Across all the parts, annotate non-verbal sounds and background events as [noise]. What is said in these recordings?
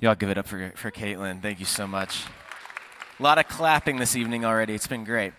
Y'all give it up for, for Caitlin. Thank you so much. A lot of clapping this evening already. It's been great.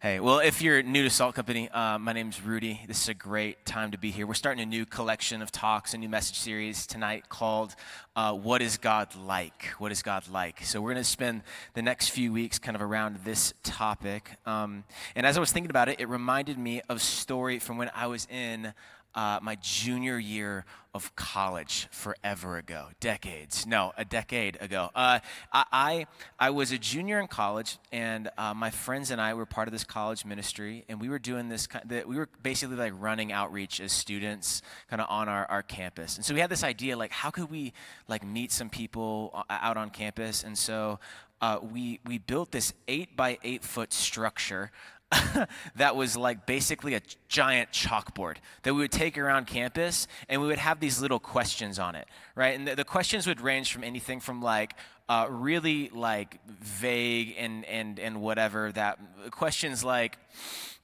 Hey, well, if you're new to Salt Company, uh, my name's Rudy. This is a great time to be here. We're starting a new collection of talks, a new message series tonight called uh, What is God Like? What is God Like? So, we're going to spend the next few weeks kind of around this topic. Um, and as I was thinking about it, it reminded me of story from when I was in uh, my junior year of college forever ago, decades. No, a decade ago. Uh, I, I was a junior in college, and uh, my friends and I were part of this college ministry, and we were doing this—that we were basically like running outreach as students, kind of on our, our campus. And so we had this idea, like, how could we like meet some people uh, out on campus? And so uh, we we built this eight by eight foot structure [laughs] that was like basically a giant chalkboard that we would take around campus and we would have these little questions on it, right? And the, the questions would range from anything from like uh, really like vague and, and, and whatever that questions like,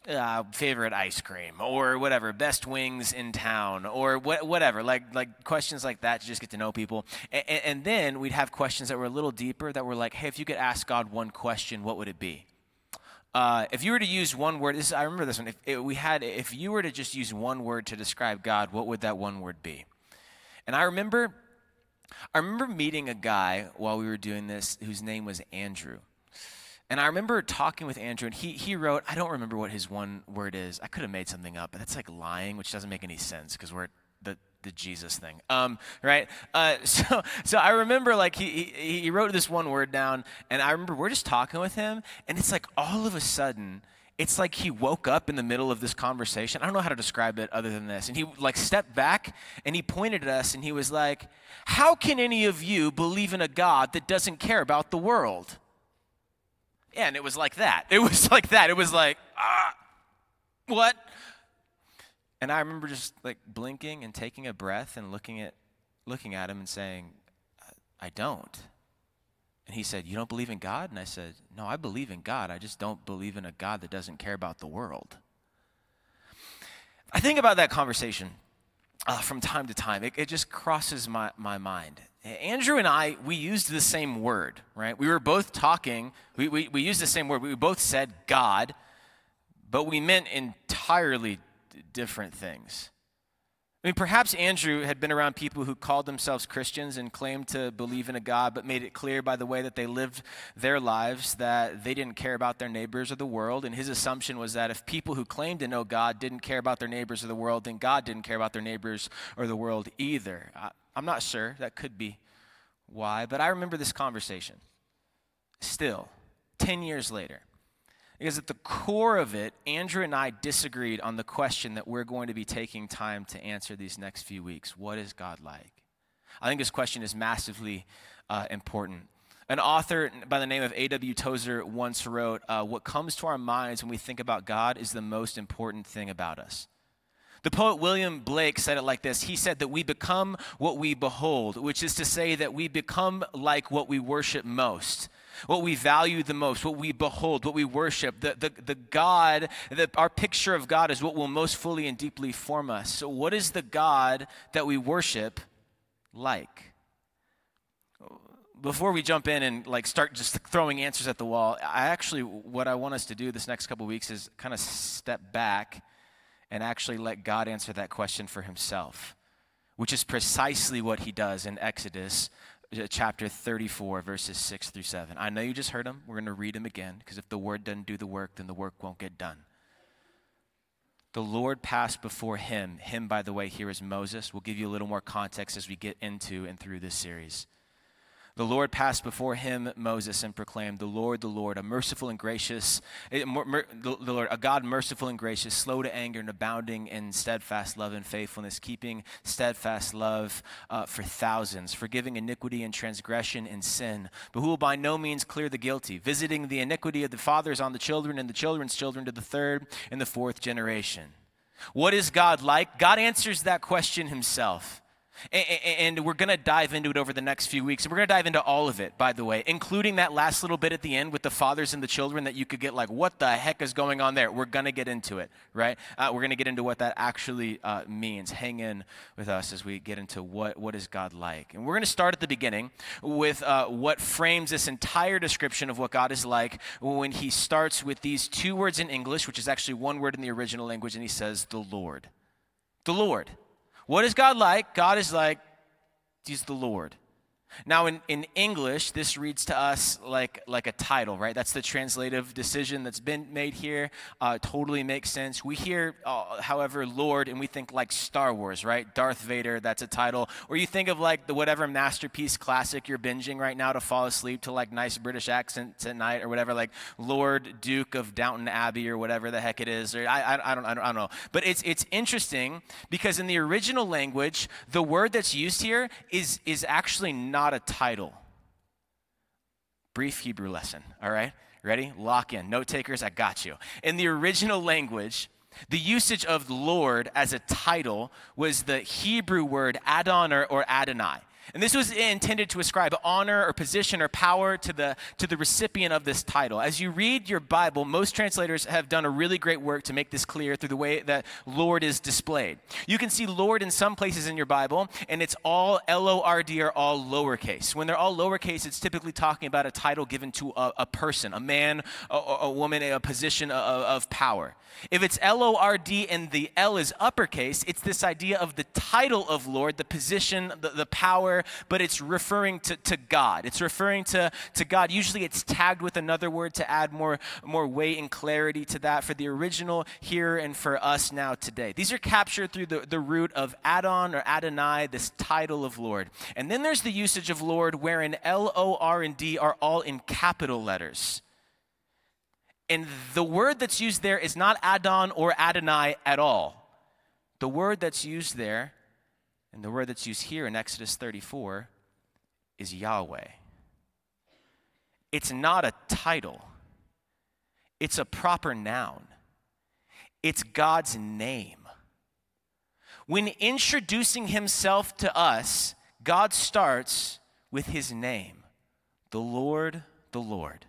uh, favorite ice cream or whatever, best wings in town or wh- whatever, like like questions like that to just get to know people. And, and then we'd have questions that were a little deeper that were like, hey, if you could ask God one question, what would it be? Uh, if you were to use one word, this, I remember this one. If it, we had, if you were to just use one word to describe God, what would that one word be? And I remember, I remember meeting a guy while we were doing this whose name was Andrew. And I remember talking with Andrew, and he, he wrote, I don't remember what his one word is. I could have made something up, but that's like lying, which doesn't make any sense because we're the, the Jesus thing, um, right? Uh, [laughs] so, so I remember like he, he, he wrote this one word down, and I remember we're just talking with him, and it's like all of a sudden, it's like he woke up in the middle of this conversation. I don't know how to describe it other than this. And he like stepped back and he pointed at us and he was like, "How can any of you believe in a God that doesn't care about the world?" Yeah, and it was like that. It was [laughs] like that. It was like, ah, what? And I remember just like blinking and taking a breath and looking at looking at him and saying, I don't. And he said, You don't believe in God? And I said, No, I believe in God. I just don't believe in a God that doesn't care about the world. I think about that conversation uh, from time to time. It, it just crosses my, my mind. Andrew and I, we used the same word, right? We were both talking, we, we, we used the same word. We both said God, but we meant entirely different things. I mean, perhaps Andrew had been around people who called themselves Christians and claimed to believe in a God, but made it clear by the way that they lived their lives that they didn't care about their neighbors or the world. And his assumption was that if people who claimed to know God didn't care about their neighbors or the world, then God didn't care about their neighbors or the world either. I, I'm not sure. That could be why. But I remember this conversation still, 10 years later. Because at the core of it, Andrew and I disagreed on the question that we're going to be taking time to answer these next few weeks What is God like? I think this question is massively uh, important. An author by the name of A.W. Tozer once wrote uh, What comes to our minds when we think about God is the most important thing about us. The poet William Blake said it like this He said that we become what we behold, which is to say that we become like what we worship most what we value the most, what we behold, what we worship. The, the, the God, the, our picture of God is what will most fully and deeply form us. So, what is the God that we worship like? Before we jump in and like start just throwing answers at the wall, I actually, what I want us to do this next couple weeks is kind of step back and actually let God answer that question for himself, which is precisely what he does in Exodus Uh, chapter 34, verses 6 through 7. I know you just heard them. We're going to read them again because if the word doesn't do the work, then the work won't get done. The Lord passed before him. Him, by the way, here is Moses. We'll give you a little more context as we get into and through this series. The Lord passed before him, Moses, and proclaimed, The Lord, the Lord, a merciful and gracious, the Lord, a God merciful and gracious, slow to anger and abounding in steadfast love and faithfulness, keeping steadfast love uh, for thousands, forgiving iniquity and transgression and sin, but who will by no means clear the guilty, visiting the iniquity of the fathers on the children and the children's children to the third and the fourth generation. What is God like? God answers that question himself. And we're going to dive into it over the next few weeks. And we're going to dive into all of it, by the way, including that last little bit at the end with the fathers and the children that you could get like, what the heck is going on there? We're going to get into it, right? Uh, we're going to get into what that actually uh, means. Hang in with us as we get into what, what is God like. And we're going to start at the beginning with uh, what frames this entire description of what God is like when he starts with these two words in English, which is actually one word in the original language, and he says, the Lord. The Lord. What is God like? God is like, He's the Lord. Now, in, in English, this reads to us like, like a title, right? That's the translative decision that's been made here. Uh, totally makes sense. We hear, uh, however, Lord, and we think like Star Wars, right? Darth Vader, that's a title. Or you think of like the whatever masterpiece classic you're binging right now to fall asleep to like nice British accents at night or whatever, like Lord Duke of Downton Abbey or whatever the heck it is. Or I, I, I, don't, I, don't, I don't know. But it's, it's interesting because in the original language, the word that's used here is, is actually not not a title. Brief Hebrew lesson, all right? Ready? Lock in. Note takers, I got you. In the original language, the usage of Lord as a title was the Hebrew word Adon or, or Adonai. And this was intended to ascribe honor or position or power to the, to the recipient of this title. As you read your Bible, most translators have done a really great work to make this clear through the way that Lord is displayed. You can see Lord in some places in your Bible, and it's all L O R D or all lowercase. When they're all lowercase, it's typically talking about a title given to a, a person, a man, a, a woman, a position of, of power. If it's L O R D and the L is uppercase, it's this idea of the title of Lord, the position, the, the power, but it's referring to, to God. It's referring to, to God. Usually it's tagged with another word to add more, more weight and clarity to that for the original here and for us now today. These are captured through the, the root of Adon or Adonai, this title of Lord. And then there's the usage of Lord wherein L O R and D are all in capital letters. And the word that's used there is not Adon or Adonai at all. The word that's used there, and the word that's used here in Exodus 34, is Yahweh. It's not a title, it's a proper noun, it's God's name. When introducing himself to us, God starts with his name the Lord, the Lord.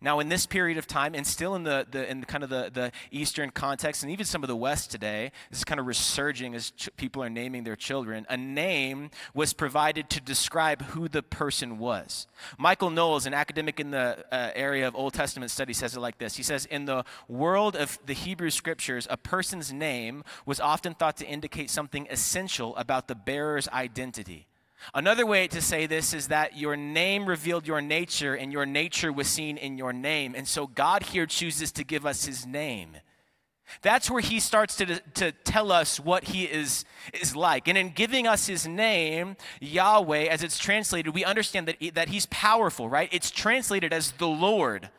Now, in this period of time, and still in the, the in kind of the, the Eastern context, and even some of the West today, this is kind of resurging as ch- people are naming their children. A name was provided to describe who the person was. Michael Knowles, an academic in the uh, area of Old Testament study, says it like this. He says, In the world of the Hebrew scriptures, a person's name was often thought to indicate something essential about the bearer's identity. Another way to say this is that your name revealed your nature and your nature was seen in your name. And so God here chooses to give us his name. That's where he starts to, to tell us what he is, is like. And in giving us his name, Yahweh, as it's translated, we understand that, that he's powerful, right? It's translated as the Lord.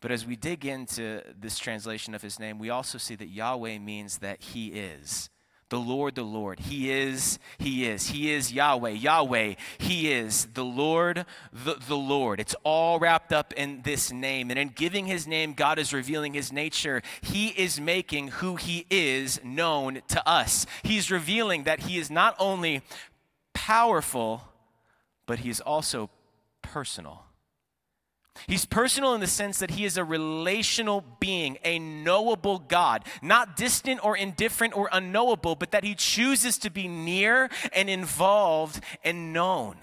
But as we dig into this translation of his name, we also see that Yahweh means that he is. The Lord, the Lord. He is, He is. He is Yahweh. Yahweh, He is. The Lord, the, the Lord. It's all wrapped up in this name. And in giving His name, God is revealing His nature. He is making who He is known to us. He's revealing that He is not only powerful, but He is also personal. He's personal in the sense that he is a relational being, a knowable God, not distant or indifferent or unknowable, but that he chooses to be near and involved and known.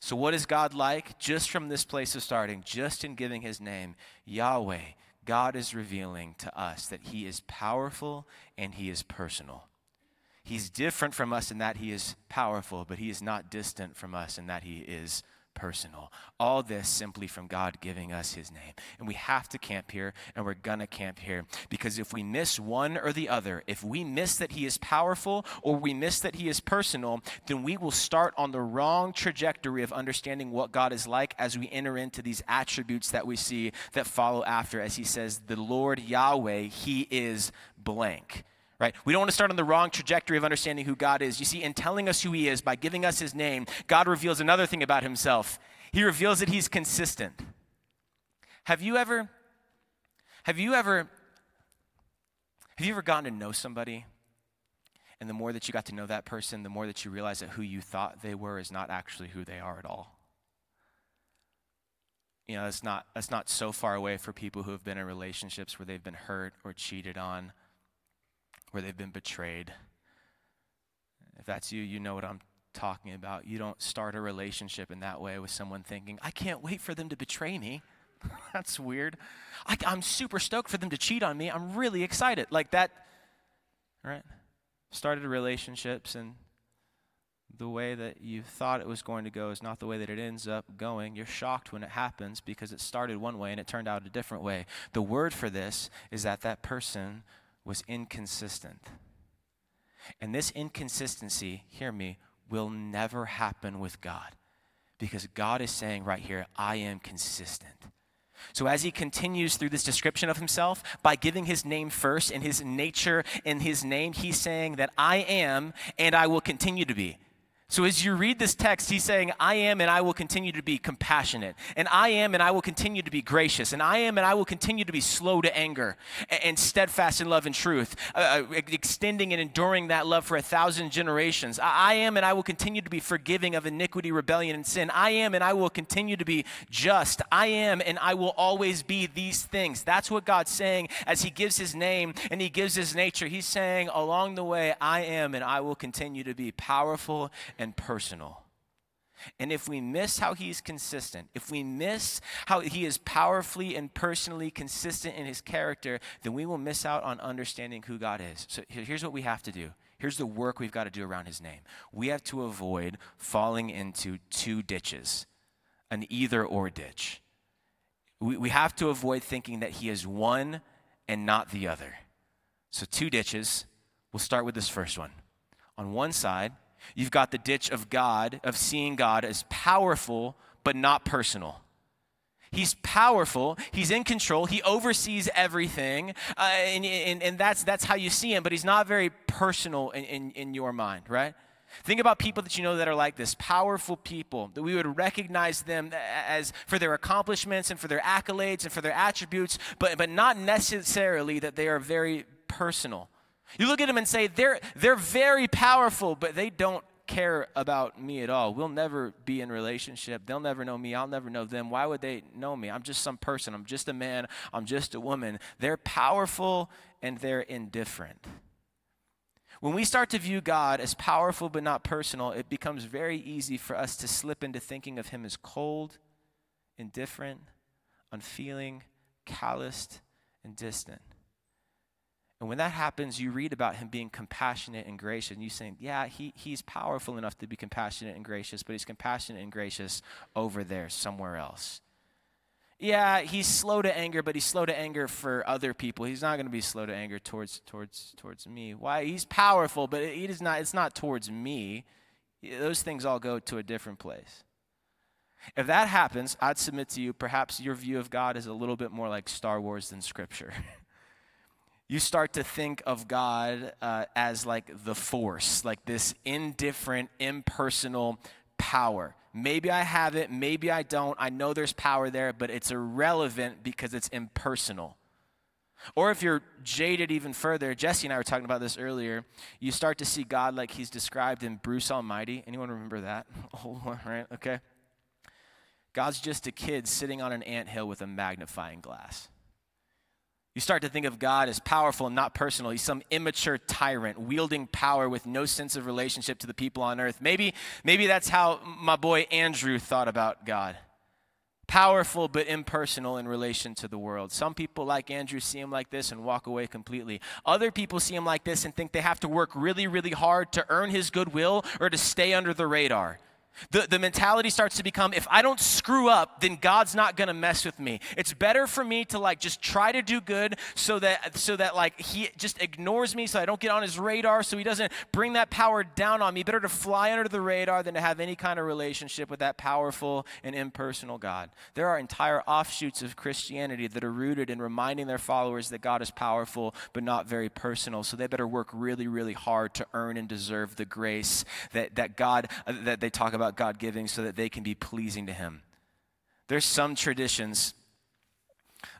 So, what is God like? Just from this place of starting, just in giving his name, Yahweh, God is revealing to us that he is powerful and he is personal. He's different from us in that he is powerful, but he is not distant from us in that he is personal. All this simply from God giving us his name. And we have to camp here, and we're going to camp here. Because if we miss one or the other, if we miss that he is powerful or we miss that he is personal, then we will start on the wrong trajectory of understanding what God is like as we enter into these attributes that we see that follow after, as he says, The Lord Yahweh, he is blank right? We don't want to start on the wrong trajectory of understanding who God is. You see, in telling us who He is, by giving us His name, God reveals another thing about Himself. He reveals that He's consistent. Have you ever, have you ever, have you ever gotten to know somebody And the more that you got to know that person, the more that you realize that who you thought they were is not actually who they are at all. You know, that's not, that's not so far away for people who have been in relationships where they've been hurt or cheated on, where they've been betrayed. If that's you, you know what I'm talking about. You don't start a relationship in that way with someone thinking, I can't wait for them to betray me. [laughs] That's weird. I, am super stoked for them to cheat on me. I'm really excited. Like that, right? Started relationships, and the way that you thought it was going to go is not the way that it ends up going. You're shocked when it happens because it started one way and it turned out a different way. The word for this is that that person was inconsistent. And this inconsistency, hear me, will never happen with God because God is saying right here, I am consistent. So, as he continues through this description of himself, by giving his name first and his nature in his name, he's saying that I am and I will continue to be. So, as you read this text, he's saying, I am and I will continue to be compassionate. And I am and I will continue to be gracious. And I am and I will continue to be slow to anger and steadfast in love and truth, uh, uh extending and enduring that love for a thousand generations. I am and I will continue to be forgiving of iniquity, rebellion, and sin. I am and I will continue to be just. I am and I will always be these things. That's what God's saying as he gives his name and he gives his nature. He's saying, along the way, I am and I will continue to be powerful and personal. And if we miss how he's consistent, if we miss how he is powerfully and personally consistent in his character, then we will miss out on understanding who God is. So here's what we have to do. Here's the work we've got to do around his name. We have to avoid falling into two ditches, an either or ditch. We, we have to avoid thinking that he is one and not the other. So, two ditches. We'll start with this first one. On one side, You've got the ditch of God, of seeing God as powerful but not personal. He's powerful. He's in control. He oversees everything. Uh, and, and, and, that's, that's how you see him, but he's not very personal in, in, in your mind, right? Think about people that you know that are like this powerful people, that we would recognize them as for their accomplishments and for their accolades and for their attributes, but, but not necessarily that they are very personal. You look at them and say, they're, they're very powerful, but they don't care about me at all. We'll never be in relationship. They'll never know me. I'll never know them. Why would they know me? I'm just some person. I'm just a man. I'm just a woman. They're powerful and they're indifferent. When we start to view God as powerful but not personal, it becomes very easy for us to slip into thinking of him as cold, indifferent, unfeeling, calloused, and distant. And when that happens, you read about him being compassionate and gracious, and you saying, yeah, he, he's powerful enough to be compassionate and gracious, but he's compassionate and gracious over there, somewhere else. Yeah, he's slow to anger, but he's slow to anger for other people. He's not going to be slow to anger towards towards towards me. Why? He's powerful, but he does not. It's not towards me. Those things all go to a different place. If that happens, I'd submit to you, perhaps your view of God is a little bit more like Star Wars than Scripture. [laughs] you start to think of God uh, as like the force, like this indifferent, impersonal power. Maybe I have it, maybe I don't. I know there's power there, but it's irrelevant because it's impersonal. Or if you're jaded even further, Jesse and I were talking about this earlier, you start to see God like he's described in Bruce Almighty. Anyone remember that? [laughs] One, right? Okay. God's just a kid sitting on an ant hill with a magnifying glass. You start to think of God as powerful and not personal. He's some immature tyrant wielding power with no sense of relationship to the people on earth. Maybe, maybe that's how my boy Andrew thought about God. Powerful but impersonal in relation to the world. Some people, like Andrew, see him like this and walk away completely. Other people see him like this and think they have to work really, really hard to earn his goodwill or to stay under the radar. The, the mentality starts to become if I don't screw up, then God's not gonna mess with me. It's better for me to like just try to do good so that so that like he just ignores me so I don't get on his radar so he doesn't bring that power down on me. Better to fly under the radar than to have any kind of relationship with that powerful and impersonal God. There are entire offshoots of Christianity that are rooted in reminding their followers that God is powerful but not very personal. So they better work really, really hard to earn and deserve the grace that, that God uh, that they talk about about God giving so that they can be pleasing to Him. There's some traditions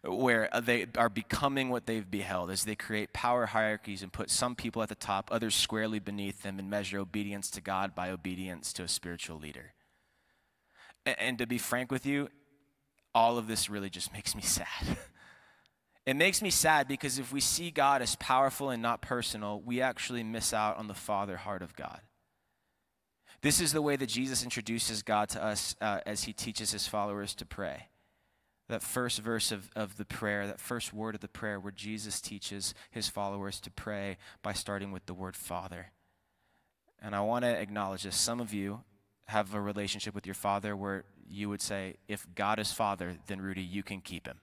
where they are becoming what they've beheld as they create power hierarchies and put some people at the top, others squarely beneath them, and measure obedience to God by obedience to a spiritual leader. And, and to be frank with you, all of this really just [laughs] makes me sad. it makes me sad because if we see God as powerful and not personal, we actually miss out on the Father heart of God. This is the way that Jesus introduces God to us uh, as he teaches his followers to pray that first verse of, of the prayer, that first word of the prayer, where Jesus teaches his followers to pray by starting with the word Father. And I want to acknowledge this. Some of you have a relationship with your father where you would say, if God is Father, then Rudy, you can keep him.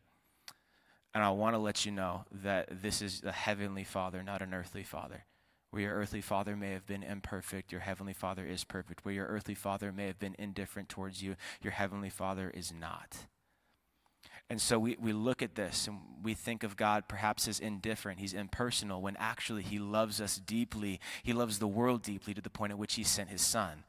And I want to let you know that this is a heavenly Father, not an earthly Father. Where your earthly father may have been imperfect, your heavenly father is perfect. Where your earthly father may have been indifferent towards you, your heavenly father is not. And so we, we look at this and we think of God perhaps as indifferent. He's impersonal when actually He loves us deeply. He loves the world deeply to the point at which He sent His Son.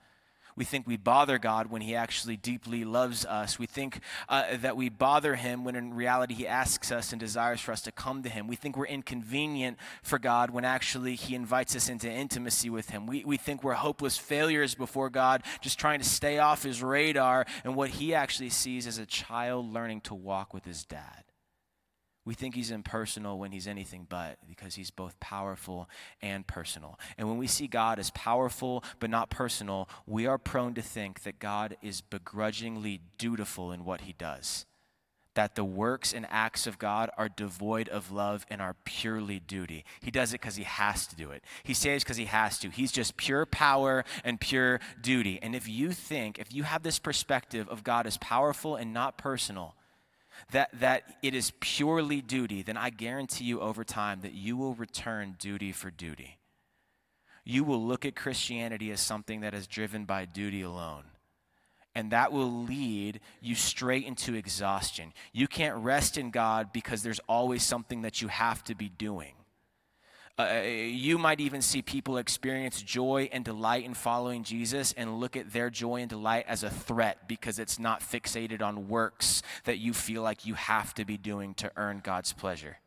We think we bother God when He actually deeply loves us. We think uh, that we bother Him when in reality He asks us and desires for us to come to Him. We think we're inconvenient for God when actually He invites us into intimacy with Him. We, we think we're hopeless failures before God, just trying to stay off His radar, and what He actually sees as a child learning to walk with His dad. We think he's impersonal when he's anything but because he's both powerful and personal. And when we see God as powerful but not personal, we are prone to think that God is begrudgingly dutiful in what he does. That the works and acts of God are devoid of love and are purely duty. He does it because he has to do it. He saves because he has to. He's just pure power and pure duty. And if you think, if you have this perspective of God as powerful and not personal, that, that it is purely duty, then I guarantee you over time that you will return duty for duty. You will look at Christianity as something that is driven by duty alone. And that will lead you straight into exhaustion. You can't rest in God because there's always something that you have to be doing. Uh, you might even see people experience joy and delight in following Jesus and look at their joy and delight as a threat because it's not fixated on works that you feel like you have to be doing to earn God's pleasure.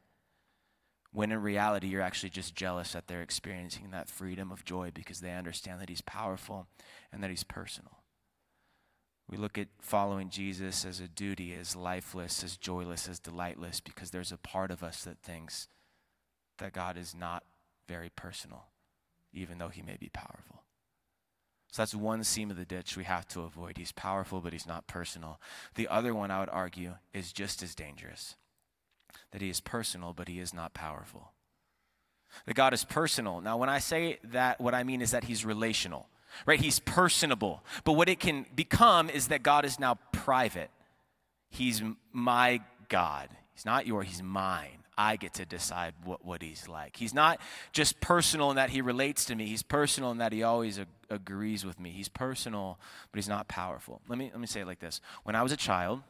When in reality, you're actually just jealous that they're experiencing that freedom of joy because they understand that He's powerful and that He's personal. We look at following Jesus as a duty, as lifeless, as joyless, as delightless, because there's a part of us that thinks that God is not very personal, even though he may be powerful. So that's one seam of the ditch we have to avoid. He's powerful, but he's not personal. The other one, I would argue, is just as dangerous that he is personal, but he is not powerful. That God is personal. Now, when I say that, what I mean is that he's relational, right? He's personable. But what it can become is that God is now private. He's my God. He's not yours, he's mine. I get to decide what, what he's like. He's not just personal in that he relates to me. He's personal in that he always ag- agrees with me. He's personal, but he's not powerful. Let me, let me say it like this. When I was a child,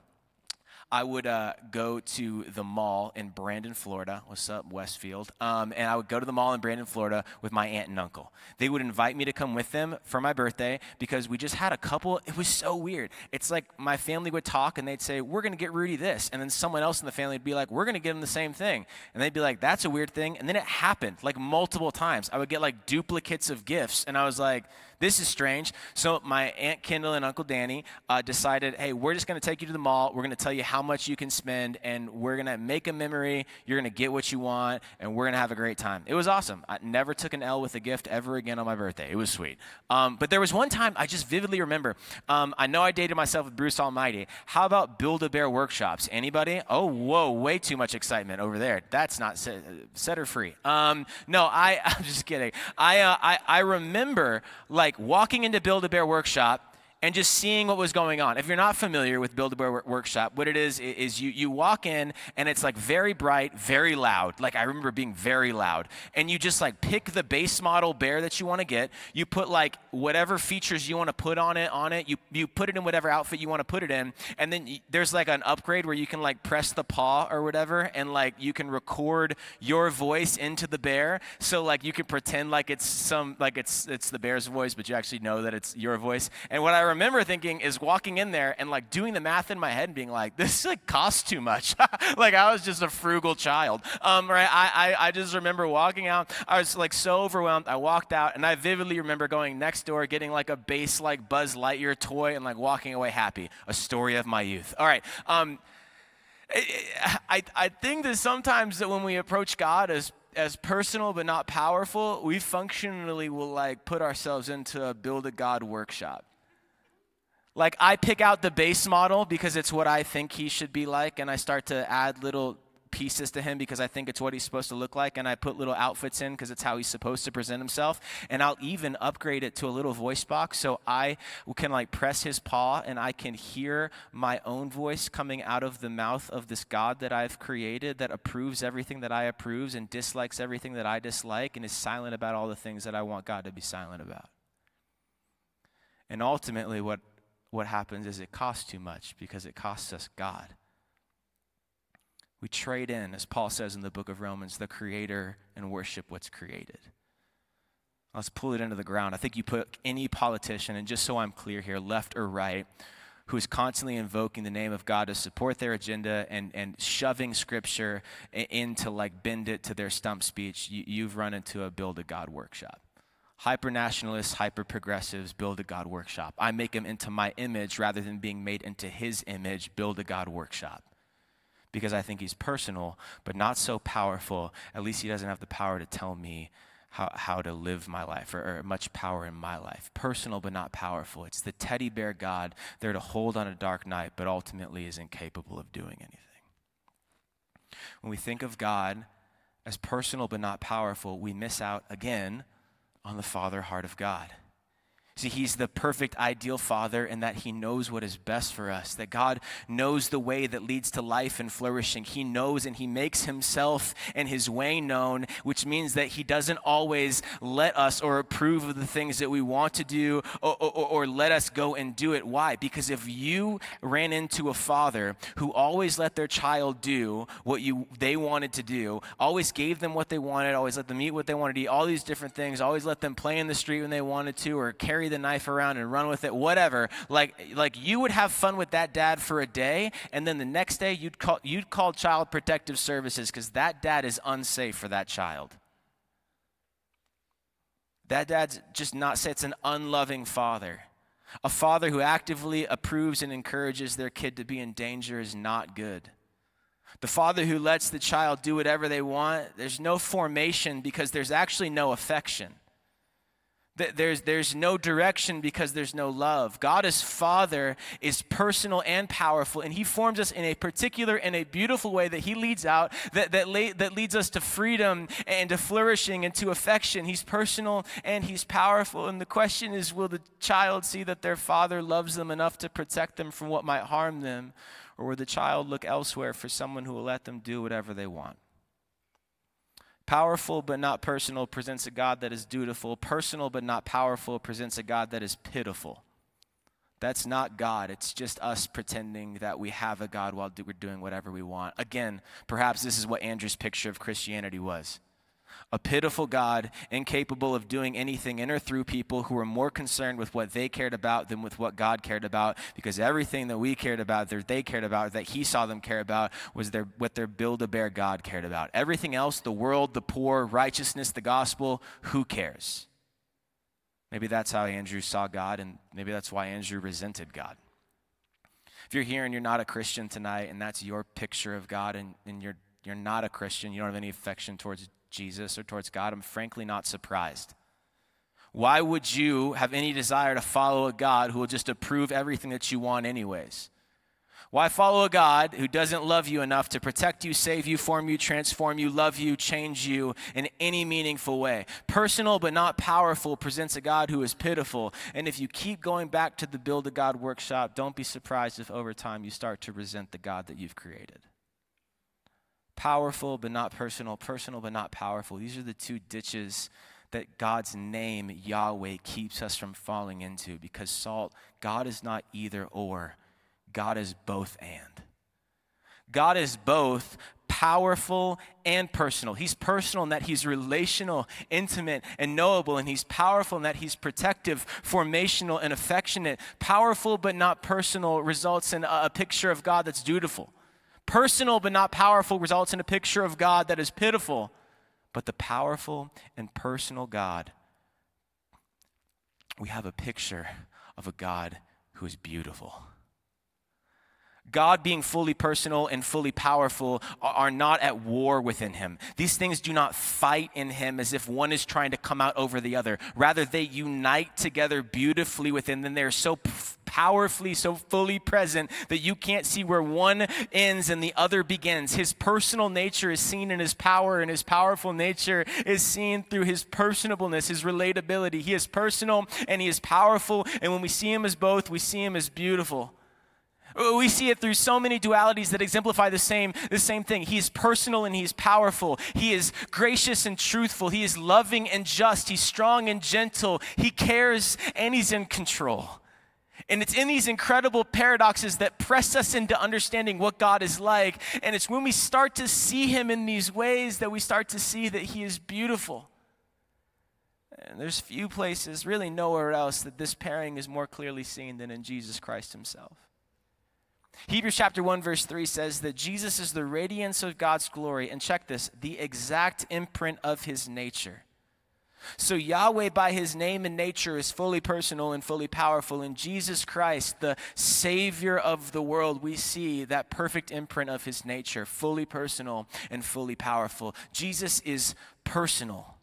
I would uh, go to the mall in Brandon, Florida. What's up, Westfield? Um, and I would go to the mall in Brandon, Florida with my aunt and uncle. They would invite me to come with them for my birthday because we just had a couple. It was so weird. It's like my family would talk and they'd say, We're going to get Rudy this. And then someone else in the family would be like, We're going to get him the same thing. And they'd be like, That's a weird thing. And then it happened like multiple times. I would get like duplicates of gifts. And I was like, this is strange. So my Aunt Kendall and Uncle Danny uh, decided, hey, we're just going to take you to the mall. We're going to tell you how much you can spend, and we're going to make a memory. You're going to get what you want, and we're going to have a great time. It was awesome. I never took an L with a gift ever again on my birthday. It was sweet. Um, but there was one time I just vividly remember. Um, I know I dated myself with Bruce Almighty. How about Build-A-Bear workshops? Anybody? Oh, whoa, way too much excitement over there. That's not set, set her free. Um, no, I, [laughs] I'm just kidding. I, uh, I, I remember like like walking into Build a Bear Workshop and just seeing what was going on. If you're not familiar with Build a Bear Workshop, what it is is you, you walk in and it's like very bright, very loud. Like I remember being very loud. And you just like pick the base model bear that you want to get. You put like whatever features you want to put on it on it. You you put it in whatever outfit you want to put it in. And then you, there's like an upgrade where you can like press the paw or whatever and like you can record your voice into the bear. So like you can pretend like it's some like it's it's the bear's voice, but you actually know that it's your voice. And what I remember thinking is walking in there and like doing the math in my head and being like, this like costs too much. [laughs] like I was just a frugal child. Um, right? I, I, I just remember walking out. I was like so overwhelmed. I walked out and I vividly remember going next door, getting like a base like Buzz Lightyear toy and like walking away happy. A story of my youth. All right. Um, I, I think that sometimes that when we approach God as as personal but not powerful, we functionally will like put ourselves into a build a God workshop. Like I pick out the base model because it's what I think he should be like, and I start to add little pieces to him because I think it's what he's supposed to look like, and I put little outfits in because it's how he's supposed to present himself. And I'll even upgrade it to a little voice box so I can like press his paw and I can hear my own voice coming out of the mouth of this God that I've created that approves everything that I approves and dislikes everything that I dislike and is silent about all the things that I want God to be silent about. And ultimately, what, what happens is it costs too much because it costs us God. We trade in, as Paul says in the book of Romans, the creator and worship what's created. Let's pull it into the ground. I think you put any politician, and just so I'm clear here, left or right, who is constantly invoking the name of God to support their agenda and, and shoving scripture into like bend it to their stump speech, you, you've run into a build a God workshop. Hyper nationalists, hyper progressives, build a God workshop. I make him into my image rather than being made into his image, build a God workshop because I think he's personal, but not so powerful. At least he doesn't have the power to tell me how, how to live my life or, or much power in my life. Personal, but not powerful. It's the teddy bear God there to hold on a dark night, but ultimately is incapable of doing anything. When we think of God as personal, but not powerful, we miss out again on the Father heart of God. See, he's the perfect ideal father in that he knows what is best for us, that God knows the way that leads to life and flourishing. He knows and he makes himself and his way known, which means that he doesn't always let us or approve of the things that we want to do or, or, or let us go and do it. Why? Because if you ran into a father who always let their child do what you they wanted to do, always gave them what they wanted, always let them eat what they wanted to eat, all these different things, always let them play in the street when they wanted to or carry carry the knife around and run with it, whatever. Like, like you would have fun with that dad for a day, and then the next day you'd call, you'd call Child Protective Services because that dad is unsafe for that child. That dad's just not, it's an unloving father. A father who actively approves and encourages their kid to be in danger is not good. The father who lets the child do whatever they want, there's no formation because there's actually no affection. There's, there's no direction because there's no love. God as Father is personal and powerful, and He forms us in a particular and a beautiful way that He leads out, that, that, that leads us to freedom and to flourishing and to affection. He's personal and He's powerful. And the question is will the child see that their Father loves them enough to protect them from what might harm them? Or will the child look elsewhere for someone who will let them do whatever they want? Powerful but not personal presents a God that is dutiful. Personal but not powerful presents a God that is pitiful. That's not God. It's just us pretending that we have a God while we're doing whatever we want. Again, perhaps this is what Andrew's picture of Christianity was a pitiful God, incapable of doing anything in or through people who were more concerned with what they cared about than with what God cared about, because everything that we cared about, that they cared about, that He saw them care about, was their, what their build a bear God cared about. Everything else, the world, the poor, righteousness, the gospel, who cares? Maybe that's how Andrew saw God, and maybe that's why Andrew resented God. If you're here and you're not a Christian tonight, and that's your picture of God, and, and you're, you're not a Christian, you don't have any affection towards Jesus or towards God, I'm frankly not surprised. Why would you have any desire to follow a God who will just approve everything that you want, anyways? Why follow a God who doesn't love you enough to protect you, save you, form you, transform you, love you, change you in any meaningful way? Personal but not powerful presents a God who is pitiful. And if you keep going back to the Build a God workshop, don't be surprised if over time you start to resent the God that you've created powerful but not personal, personal but not powerful. These are the two ditches that God's name, Yahweh, keeps us from falling into because salt, God is not either or, God is both and. God is both powerful and personal. He's personal in that he's relational, intimate, and knowable, and he's powerful in that he's protective, formational, and affectionate. Powerful but not personal results in a, picture of God that's dutiful. Personal but not powerful results in a picture of God that is pitiful. But the powerful and personal God, we have a picture of a God who is beautiful. God being fully personal and fully powerful are not at war within him. These things do not fight in him as if one is trying to come out over the other. Rather, they unite together beautifully within them. They're so powerfully, so fully present that you can't see where one ends and the other begins. His personal nature is seen in his power, and his powerful nature is seen through his personableness, his relatability. He is personal and he is powerful, and when we see him as both, we see him as beautiful. We see it through so many dualities that exemplify the same, the same thing. He is personal and he's powerful. He is gracious and truthful. He is loving and just. He's strong and gentle. He cares and he's in control. And it's in these incredible paradoxes that press us into understanding what God is like. And it's when we start to see him in these ways that we start to see that he is beautiful. And there's few places, really nowhere else, that this pairing is more clearly seen than in Jesus Christ himself. Hebrews chapter 1 verse 3 says that Jesus is the radiance of God's glory and check this, the exact imprint of his nature. So Yahweh by his name and nature is fully personal and fully powerful in Jesus Christ, the savior of the world. We see that perfect imprint of his nature, fully personal and fully powerful. Jesus is personal.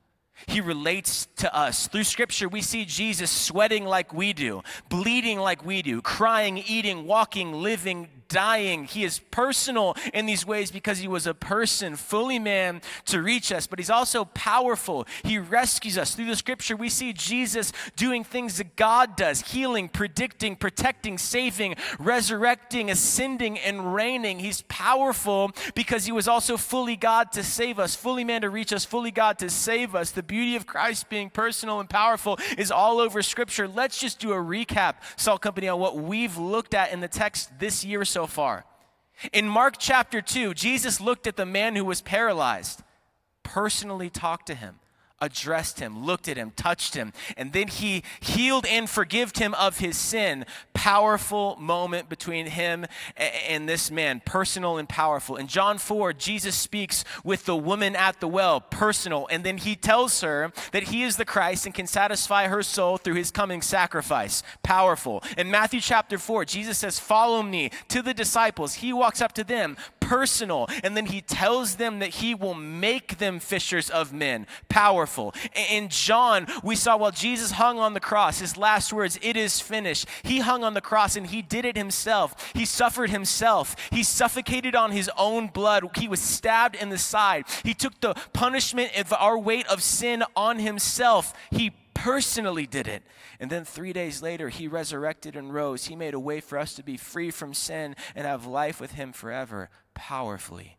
He relates to us. Through scripture, we see Jesus sweating like we do, bleeding like we do, crying, eating, walking, living, dying. He is personal in these ways because he was a person, fully man, to reach us, but he's also powerful. He rescues us. Through the scripture, we see Jesus doing things that God does healing, predicting, protecting, saving, resurrecting, ascending, and reigning. He's powerful because he was also fully God to save us, fully man to reach us, fully God to save us. The beauty of Christ being personal and powerful is all over scripture. Let's just do a recap, Salt Company, on what we've looked at in the text this year so far. In Mark chapter 2, Jesus looked at the man who was paralyzed, personally talked to him, addressed him, looked at him, touched him, and then he healed and forgived him of his sin. Powerful moment between him and this man, personal and powerful. In John 4, Jesus speaks with the woman at the well, personal, and then he tells her that he is the Christ and can satisfy her soul through his coming sacrifice. Powerful. In Matthew chapter 4, Jesus says, Follow me to the disciples. He walks up to them, personal, and then he tells them that he will make them fishers of men. Powerful. In John, we saw while Jesus hung on the cross, his last words, it is finished. He hung on the cross and he did it himself. He suffered himself. He suffocated on his own blood. He was stabbed in the side. He took the punishment of our weight of sin on himself. He personally did it. And then three days later, he resurrected and rose. He made a way for us to be free from sin and have life with him forever, powerfully.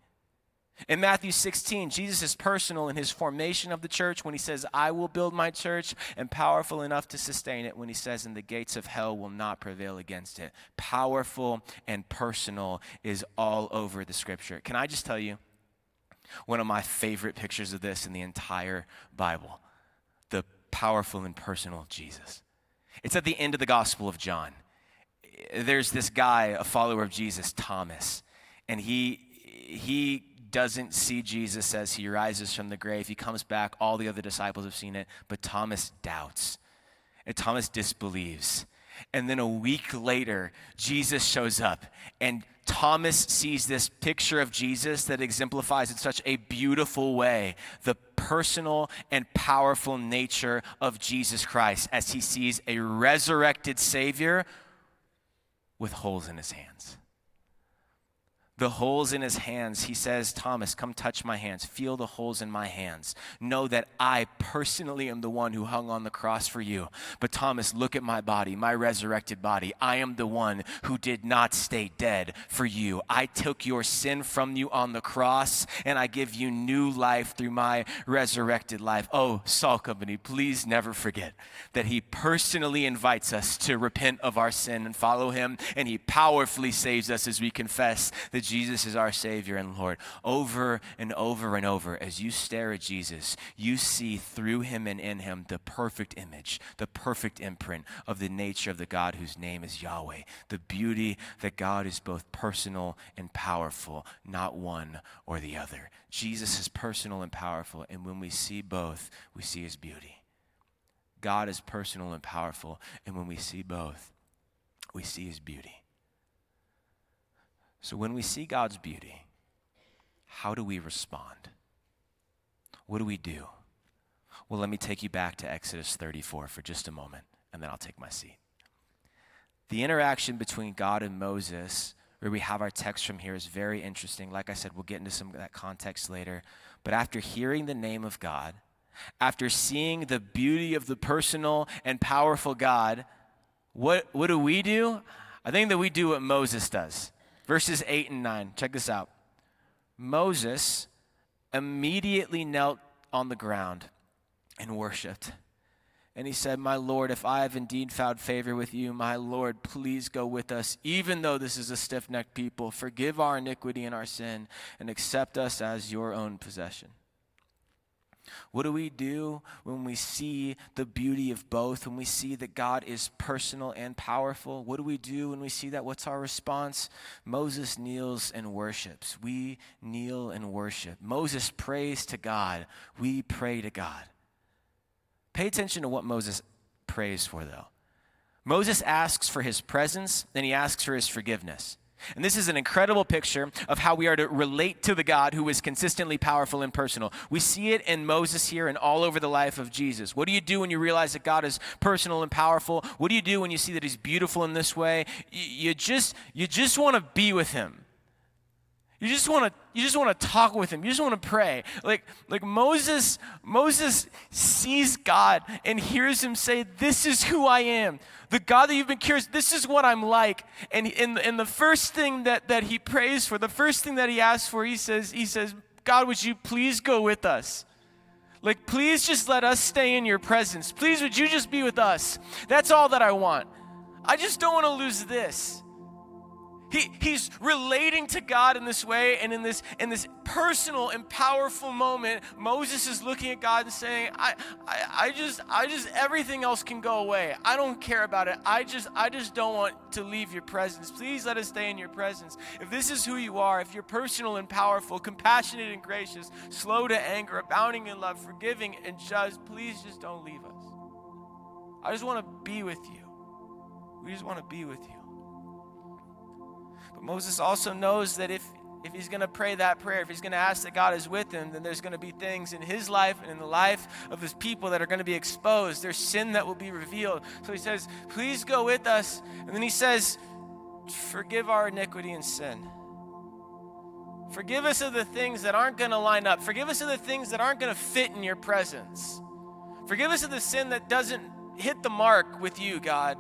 In Matthew 16, Jesus is personal in his formation of the church when he says, I will build my church, and powerful enough to sustain it when he says, And the gates of hell will not prevail against it. Powerful and personal is all over the scripture. Can I just tell you one of my favorite pictures of this in the entire Bible? Powerful and personal Jesus. It's at the end of the Gospel of John. There's this guy, a follower of Jesus, Thomas, and he he doesn't see Jesus as he rises from the grave. He comes back. All the other disciples have seen it, but Thomas doubts. And Thomas disbelieves. And then a week later, Jesus shows up, and Thomas sees this picture of Jesus that exemplifies in such a beautiful way the personal and powerful nature of Jesus Christ as he sees a resurrected Savior with holes in his hands the holes in his hands, he says, Thomas, come touch my hands. Feel the holes in my hands. Know that I personally am the one who hung on the cross for you. But Thomas, look at my body, my resurrected body. I am the one who did not stay dead for you. I took your sin from you on the cross, and I give you new life through my resurrected life. Oh, Salt Company, please never forget that he personally invites us to repent of our sin and follow him, and he powerfully saves us as we confess that that Jesus is our Savior and Lord, over and over and over, as you stare at Jesus, you see through him and in him the perfect image, the perfect imprint of the nature of the God whose name is Yahweh, the beauty that God is both personal and powerful, not one or the other. Jesus is personal and powerful, and when we see both, we see his beauty. God is personal and powerful, and when we see both, we see his beauty. So when we see God's beauty, how do we respond? What do we do? Well, let me take you back to Exodus 34 for just a moment, and then I'll take my seat. The interaction between God and Moses, where we have our text from here, is very interesting. Like I said, we'll get into some of that context later. But after hearing the name of God, after seeing the beauty of the personal and powerful God, what, what do we do? I think that we do what Moses does verses 8 and 9. Check this out. Moses immediately knelt on the ground and worshiped. And he said, My Lord, if I have indeed found favor with you, my Lord, please go with us, even though this is a stiff necked people. Forgive our iniquity and our sin, and accept us as your own possession. What do we do when we see the beauty of both, when we see that God is personal and powerful? What do we do when we see that? What's our response? Moses kneels and worships. We kneel and worship. Moses prays to God. We pray to God. Pay attention to what Moses prays for, though. Moses asks for his presence, then he asks for his forgiveness. And this is an incredible picture of how we are to relate to the God who is consistently powerful and personal. We see it in Moses here and all over the life of Jesus. What do you do when you realize that God is personal and powerful? What do you do when you see that he's beautiful in this way? You just you just want to be with him. You just want to you just want to talk with him. You just want to pray. Like like Moses Moses sees God and hears him say, "This is who I am." The God that you've been curious, this is what I'm like. And in, in the first thing that, that he prays for, the first thing that he asks for, he says, he says, God, would you please go with us? Like, please just let us stay in your presence. Please, would you just be with us? That's all that I want. I just don't want to lose this. He, he's relating to God in this way, and in this, in this personal and powerful moment, Moses is looking at God and saying, I, I, I just, I just, everything else can go away. I don't care about it. I just, I just don't want to leave your presence. Please let us stay in your presence. If this is who you are, if you're personal and powerful, compassionate and gracious, slow to anger, abounding in love, forgiving and just, please just don't leave us. I just want to be with you. We just want to be with you. But Moses also knows that if, if he's going to pray that prayer, if he's going to ask that God is with him, then there's going to be things in his life and in the life of his people that are going to be exposed. There's sin that will be revealed. So he says, Please go with us. And then he says, Forgive our iniquity and sin. Forgive us of the things that aren't going to line up. Forgive us of the things that aren't going to fit in your presence. Forgive us of the sin that doesn't hit the mark with you, God.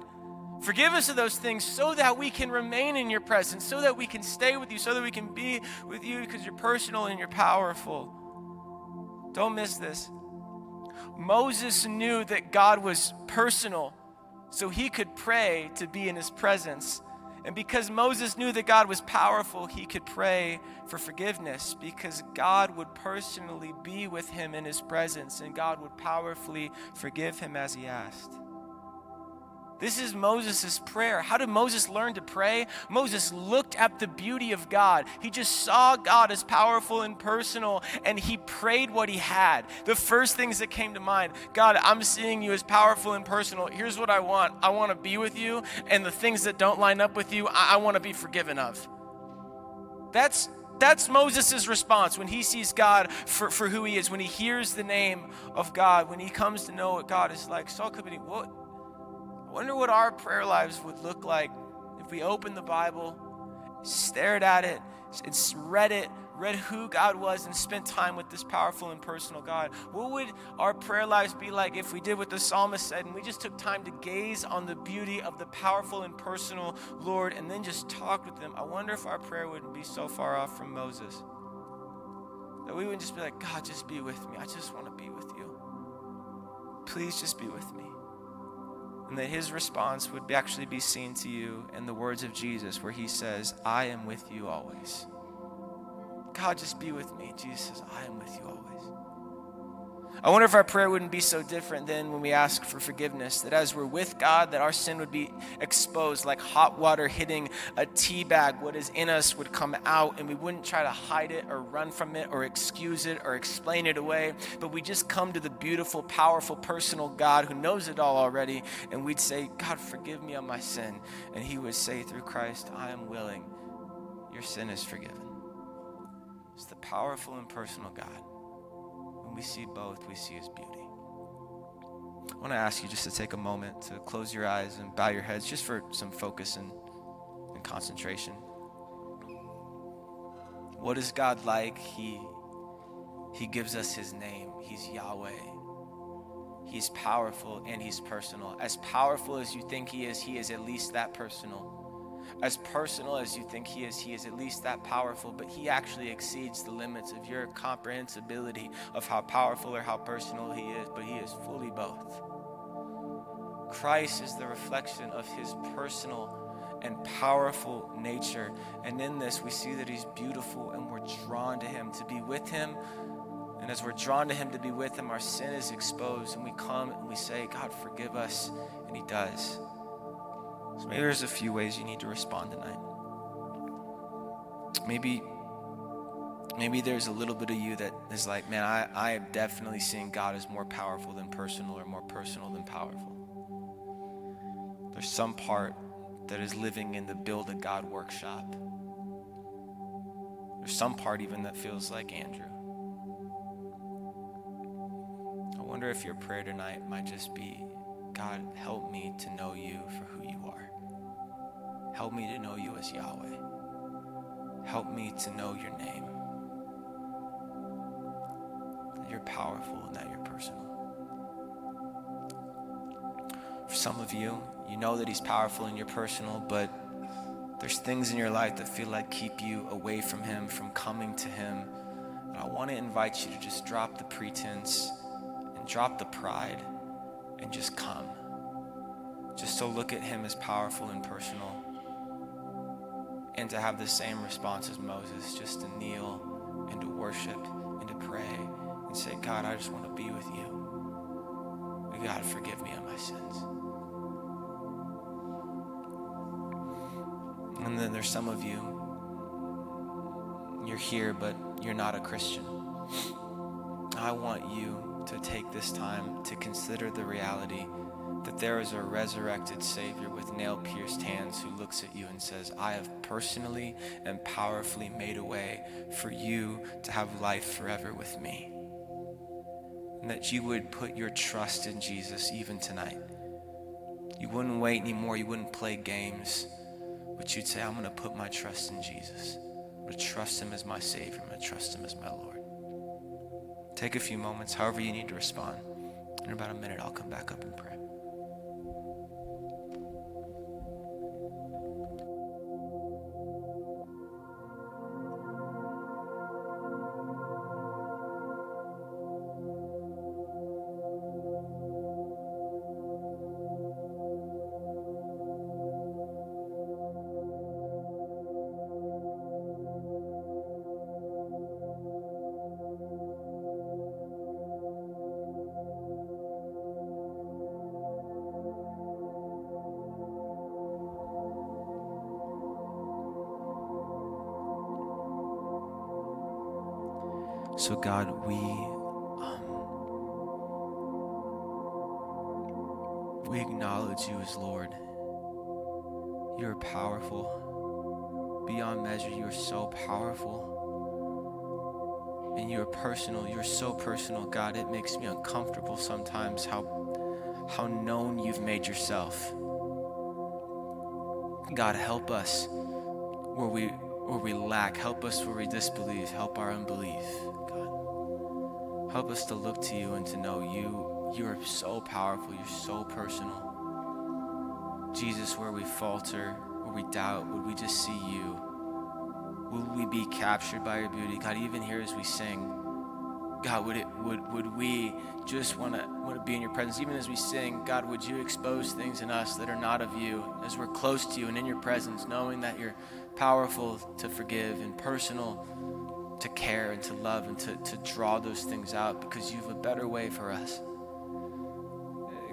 Forgive us of those things so that we can remain in your presence, so that we can stay with you, so that we can be with you because you're personal and you're powerful. Don't miss this. Moses knew that God was personal, so he could pray to be in his presence. And because Moses knew that God was powerful, he could pray for forgiveness because God would personally be with him in his presence and God would powerfully forgive him as he asked. This is Moses' prayer. How did Moses learn to pray? Moses looked at the beauty of God. He just saw God as powerful and personal, and he prayed what he had. The first things that came to mind God, I'm seeing you as powerful and personal. Here's what I want I want to be with you, and the things that don't line up with you, I, I want to be forgiven of. That's that's Moses' response when he sees God for, for who he is, when he hears the name of God, when he comes to know what God is like. Saul could be, what? Wonder what our prayer lives would look like if we opened the Bible, stared at it, and read it, read who God was, and spent time with this powerful and personal God. What would our prayer lives be like if we did what the psalmist said and we just took time to gaze on the beauty of the powerful and personal Lord and then just talked with Him? I wonder if our prayer wouldn't be so far off from Moses. That we wouldn't just be like, God, just be with me. I just want to be with you. Please just be with me and that his response would actually be seen to you in the words of Jesus, where he says, I am with you always. God, just be with me. Jesus says, I am with you always. I wonder if our prayer wouldn't be so different then when we ask for forgiveness. That as we're with God, that our sin would be exposed like hot water hitting a tea bag. What is in us would come out, and we wouldn't try to hide it or run from it or excuse it or explain it away. But we just come to the beautiful, powerful, personal God who knows it all already, and we'd say, God, forgive me of my sin. And He would say through Christ, I am willing. Your sin is forgiven. It's the powerful and personal God we see both, we see his beauty. I want to ask you just to take a moment to close your eyes and bow your heads just for some focus and, and concentration. What is God like? He, he gives us his name. He's Yahweh. He's powerful and he's personal. As powerful as you think he is, he is at least that personal as personal as you think he is, he is at least that powerful, but he actually exceeds the limits of your comprehensibility of how powerful or how personal he is, but he is fully both. Christ is the reflection of his personal and powerful nature. And in this, we see that he's beautiful and we're drawn to him to be with him. And as we're drawn to him to be with him, our sin is exposed and we come and we say, God, forgive us. And he does. So maybe there's a few ways you need to respond tonight. Maybe maybe there's a little bit of you that is like, man, I, I am definitely seeing God as more powerful than personal or more personal than powerful. There's some part that is living in the build a God workshop. There's some part even that feels like Andrew. I wonder if your prayer tonight might just be God, help me to know you for who you are. Help me to know you as Yahweh. Help me to know your name. That you're powerful and that you're personal. For some of you, you know that He's powerful and you're personal, but there's things in your life that feel like keep you away from Him, from coming to Him. And I want to invite you to just drop the pretense and drop the pride and just come. Just to look at him as powerful and personal. And to have the same response as Moses, just to kneel and to worship and to pray and say, God, I just want to be with you. God, forgive me of my sins. And then there's some of you, you're here, but you're not a Christian. I want you to take this time to consider the reality that there is a resurrected Savior with nail pierced hands who looks at you and says, I have personally and powerfully made a way for you to have life forever with me. And that you would put your trust in Jesus even tonight. You wouldn't wait anymore, you wouldn't play games, but you'd say, I'm going to put my trust in Jesus. I'm going to trust Him as my Savior, I'm going to trust Him as my Lord. Take a few moments, however you need to respond. In about a minute, I'll come back up and pray. God, we um, we acknowledge you as Lord. You are powerful beyond measure. You are so powerful, and you are personal. You are so personal, God. It makes me uncomfortable sometimes how how known you've made yourself. God, help us where we where we lack. Help us where we disbelieve. Help our unbelief. Help us to look to you and to know you. You are so powerful. You're so personal. Jesus, where we falter, where we doubt, would we just see you? Would we be captured by your beauty? God, even here as we sing, God, would it would would we just want to want to be in your presence? Even as we sing, God, would you expose things in us that are not of you as we're close to you and in your presence, knowing that you're powerful to forgive and personal care and to love and to, to draw those things out because you have a better way for us.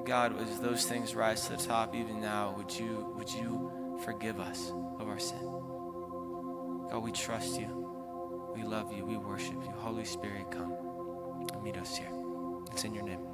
God, as those things rise to the top even now, would you, would you forgive us of our sin? God, we trust you. We love you. We worship you. Holy Spirit, come and meet us here. It's in your name.